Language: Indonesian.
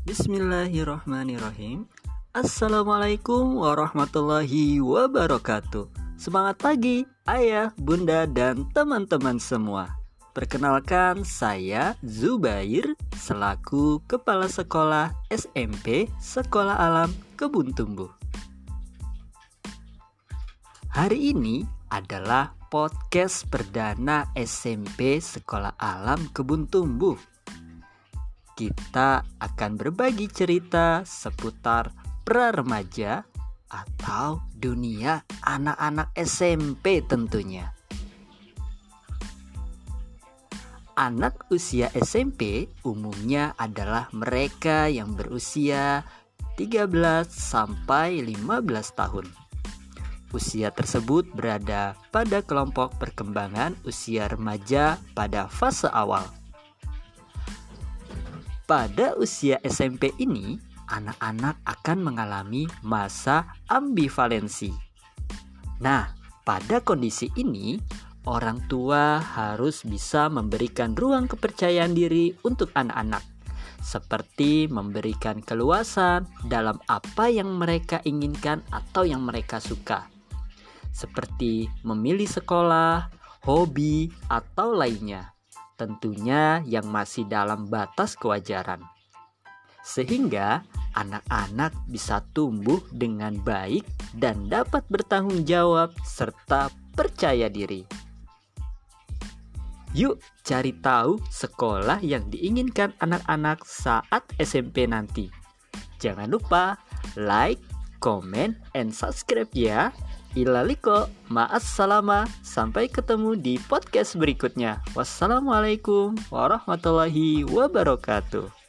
Bismillahirrahmanirrahim. Assalamualaikum warahmatullahi wabarakatuh. Semangat pagi ayah, bunda, dan teman-teman semua. Perkenalkan saya Zubair selaku Kepala Sekolah SMP Sekolah Alam Kebun Tumbuh. Hari ini adalah podcast perdana SMP Sekolah Alam Kebun Tumbuh kita akan berbagi cerita seputar pra remaja atau dunia anak-anak SMP tentunya. Anak usia SMP umumnya adalah mereka yang berusia 13 sampai 15 tahun. Usia tersebut berada pada kelompok perkembangan usia remaja pada fase awal pada usia SMP ini, anak-anak akan mengalami masa ambivalensi. Nah, pada kondisi ini, orang tua harus bisa memberikan ruang kepercayaan diri untuk anak-anak, seperti memberikan keluasan dalam apa yang mereka inginkan atau yang mereka suka, seperti memilih sekolah, hobi, atau lainnya tentunya yang masih dalam batas kewajaran. Sehingga anak-anak bisa tumbuh dengan baik dan dapat bertanggung jawab serta percaya diri. Yuk cari tahu sekolah yang diinginkan anak-anak saat SMP nanti. Jangan lupa like, comment, and subscribe ya. Ilaliko, ma'assalama, sampai ketemu di podcast berikutnya. Wassalamualaikum warahmatullahi wabarakatuh.